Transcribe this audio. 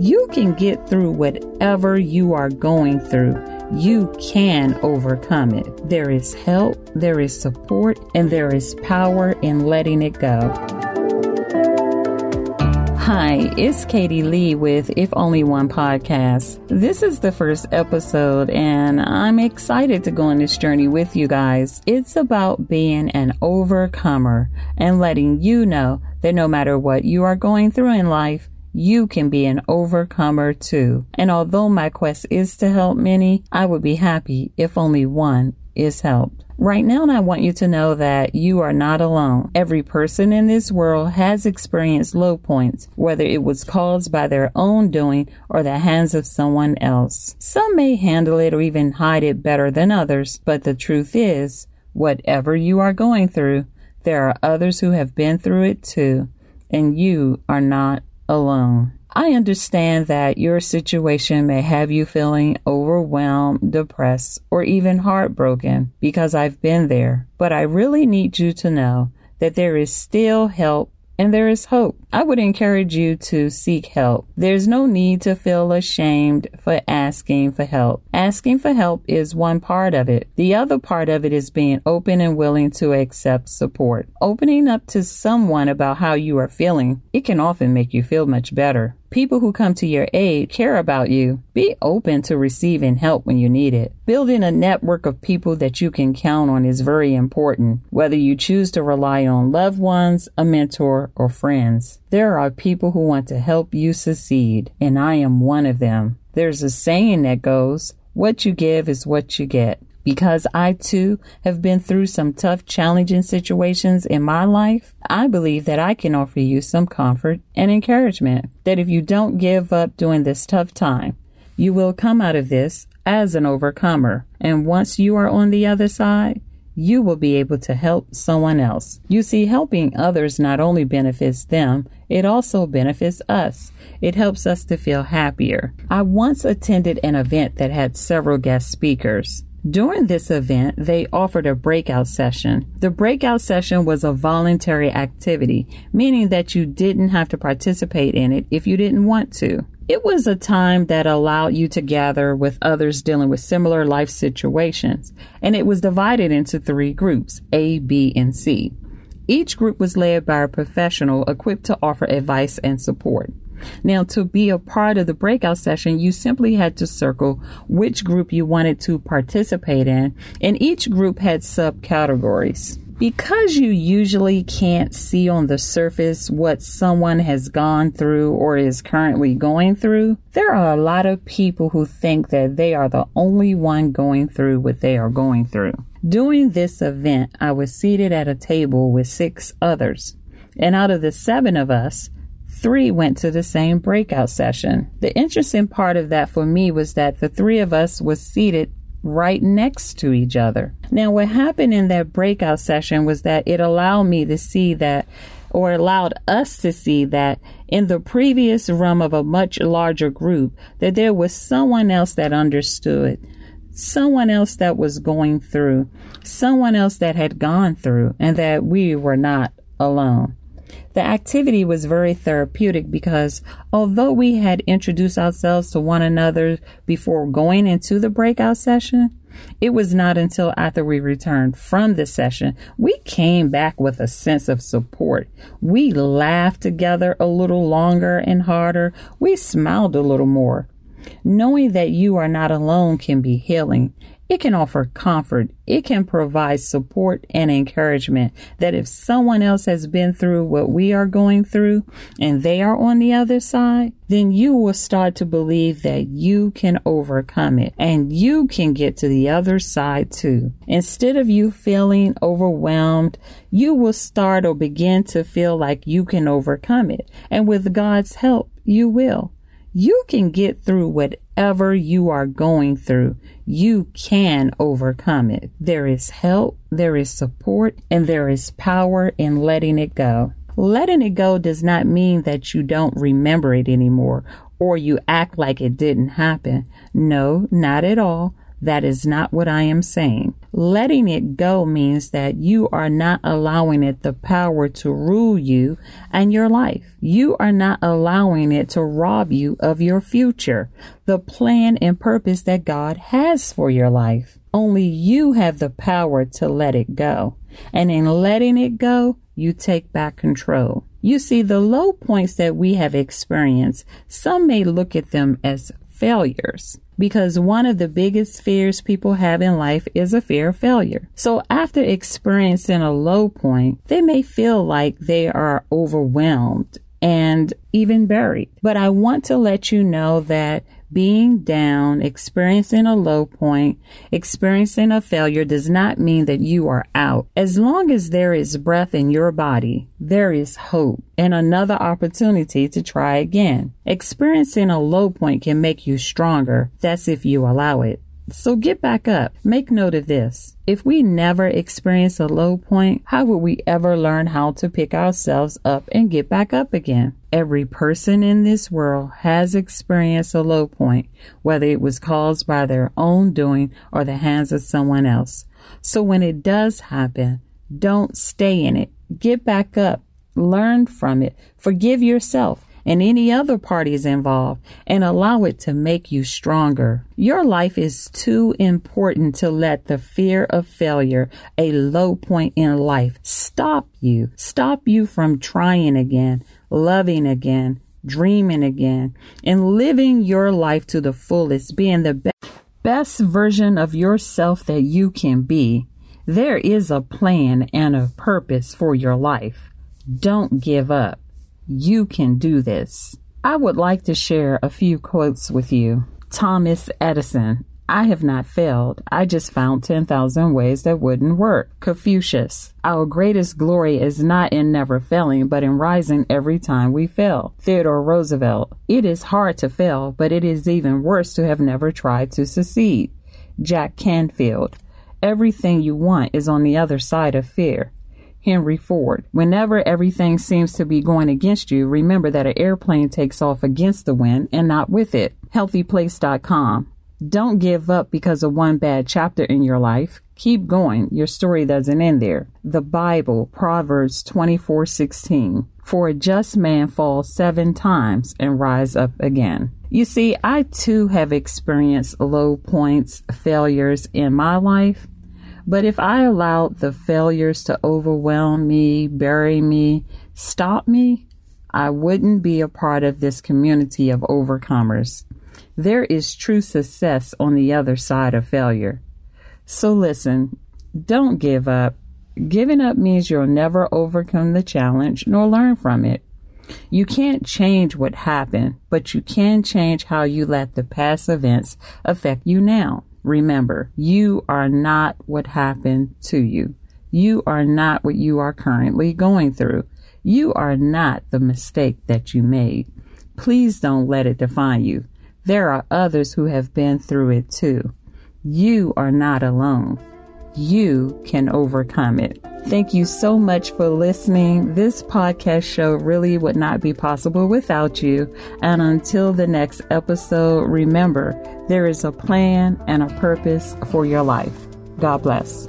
You can get through whatever you are going through. You can overcome it. There is help, there is support, and there is power in letting it go. Hi, it's Katy Lee with If Only One Podcast. This is the first episode, and I'm excited to go on this journey with you guys. It's about being an overcomer and letting you know that no matter what you are going through in life, you can be an overcomer too. And although my quest is to help many, I would be happy if only one is helped. Right now, and I want you to know that you are not alone. Every person in this world has experienced low points, whether it was caused by their own doing or the hands of someone else. Some may handle it or even hide it better than others, but the truth is, whatever you are going through, there are others who have been through it too, and you are not alone. I understand that your situation may have you feeling overwhelmed, depressed, or even heartbroken because I've been there. But I really need you to know that there is still help and there is hope. I would encourage you to seek help. There's no need to feel ashamed for asking for help. Asking for help is one part of it. The other part of it is being open and willing to accept support. Opening up to someone about how you are feeling, it can often make you feel much better. People who come to your aid care about you. Be open to receiving help when you need it. Building a network of people that you can count on is very important, whether you choose to rely on loved ones, a mentor, or friends. There are people who want to help you succeed, and I am one of them. There's a saying that goes, what you give is what you get. Because I too have been through some tough, challenging situations in my life, I believe that I can offer you some comfort and encouragement that if you don't give up during this tough time, you will come out of this as an overcomer. And once you are on the other side, you will be able to help someone else. You see, helping others not only benefits them, it also benefits us. It helps us to feel happier. I once attended an event that had several guest speakers. During this event, they offered a breakout session. The breakout session was a voluntary activity, meaning that you didn't have to participate in it if you didn't want to. It was a time that allowed you to gather with others dealing with similar life situations, and it was divided into three groups A, B, and C. Each group was led by a professional equipped to offer advice and support. Now, to be a part of the breakout session, you simply had to circle which group you wanted to participate in, and each group had subcategories. Because you usually can't see on the surface what someone has gone through or is currently going through, there are a lot of people who think that they are the only one going through what they are going through. During this event, I was seated at a table with six others. And out of the seven of us, three went to the same breakout session. The interesting part of that for me was that the three of us was seated right next to each other. Now, what happened in that breakout session was that it allowed me to see that, or allowed us to see that in the previous room of a much larger group, that there was someone else that understood, someone else that was going through, someone else that had gone through, and that we were not alone. The activity was very therapeutic because although we had introduced ourselves to one another before going into the breakout session, it was not until after we returned from the session we came back with a sense of support. We laughed together a little longer and harder. We smiled a little more. Knowing that you are not alone can be healing it can offer comfort. It can provide support and encouragement that if someone else has been through what we are going through and they are on the other side, then you will start to believe that you can overcome it and you can get to the other side too. Instead of you feeling overwhelmed, you will start or begin to feel like you can overcome it. And with God's help, you will. You can get through whatever you are going through. You can overcome it. There is help, there is support, and there is power in letting it go. Letting it go does not mean that you don't remember it anymore or you act like it didn't happen. No, not at all. That is not what I am saying. Letting it go means that you are not allowing it the power to rule you and your life. You are not allowing it to rob you of your future, the plan and purpose that God has for your life. Only you have the power to let it go. And in letting it go, you take back control. You see, the low points that we have experienced, some may look at them as failures because one of the biggest fears people have in life is a fear of failure. So after experiencing a low point, they may feel like they are overwhelmed and even buried. But I want to let you know that being down, experiencing a low point, experiencing a failure does not mean that you are out. As long as there is breath in your body, there is hope and another opportunity to try again. Experiencing a low point can make you stronger. That's if you allow it. So get back up. Make note of this. If we never experience a low point, how would we ever learn how to pick ourselves up and get back up again? Every person in this world has experienced a low point, whether it was caused by their own doing or the hands of someone else. So when it does happen, don't stay in it. Get back up. Learn from it. Forgive yourself and any other parties involved and allow it to make you stronger. Your life is too important to let the fear of failure, a low point in life, stop you, stop you from trying again, loving again, dreaming again, and living your life to the fullest, being the be- best version of yourself that you can be. There is a plan and a purpose for your life. Don't give up. You can do this. I would like to share a few quotes with you. Thomas Edison. I have not failed. I just found 10,000 ways that wouldn't work. Confucius. Our greatest glory is not in never failing, but in rising every time we fail. Theodore Roosevelt. It is hard to fail, but it is even worse to have never tried to succeed. Jack Canfield. Everything you want is on the other side of fear. Henry Ford. Whenever everything seems to be going against you, remember that an airplane takes off against the wind and not with it. HealthyPlace.com. Don't give up because of one bad chapter in your life. Keep going. Your story doesn't end there. The Bible, Proverbs 24:16. For a just man falls 7 times and rise up again. You see, I too have experienced low points, failures in my life. But if I allowed the failures to overwhelm me, bury me, stop me, I wouldn't be a part of this community of overcomers. There is true success on the other side of failure. So listen, don't give up. Giving up means you'll never overcome the challenge nor learn from it. You can't change what happened, but you can change how you let the past events affect you now. Remember, you are not what happened to you. You are not what you are currently going through. You are not the mistake that you made. Please don't let it define you. There are others who have been through it too. You are not alone you can overcome it. Thank you so much for listening. This podcast show really would not be possible without you. And until the next episode, remember there is a plan and a purpose for your life. God bless.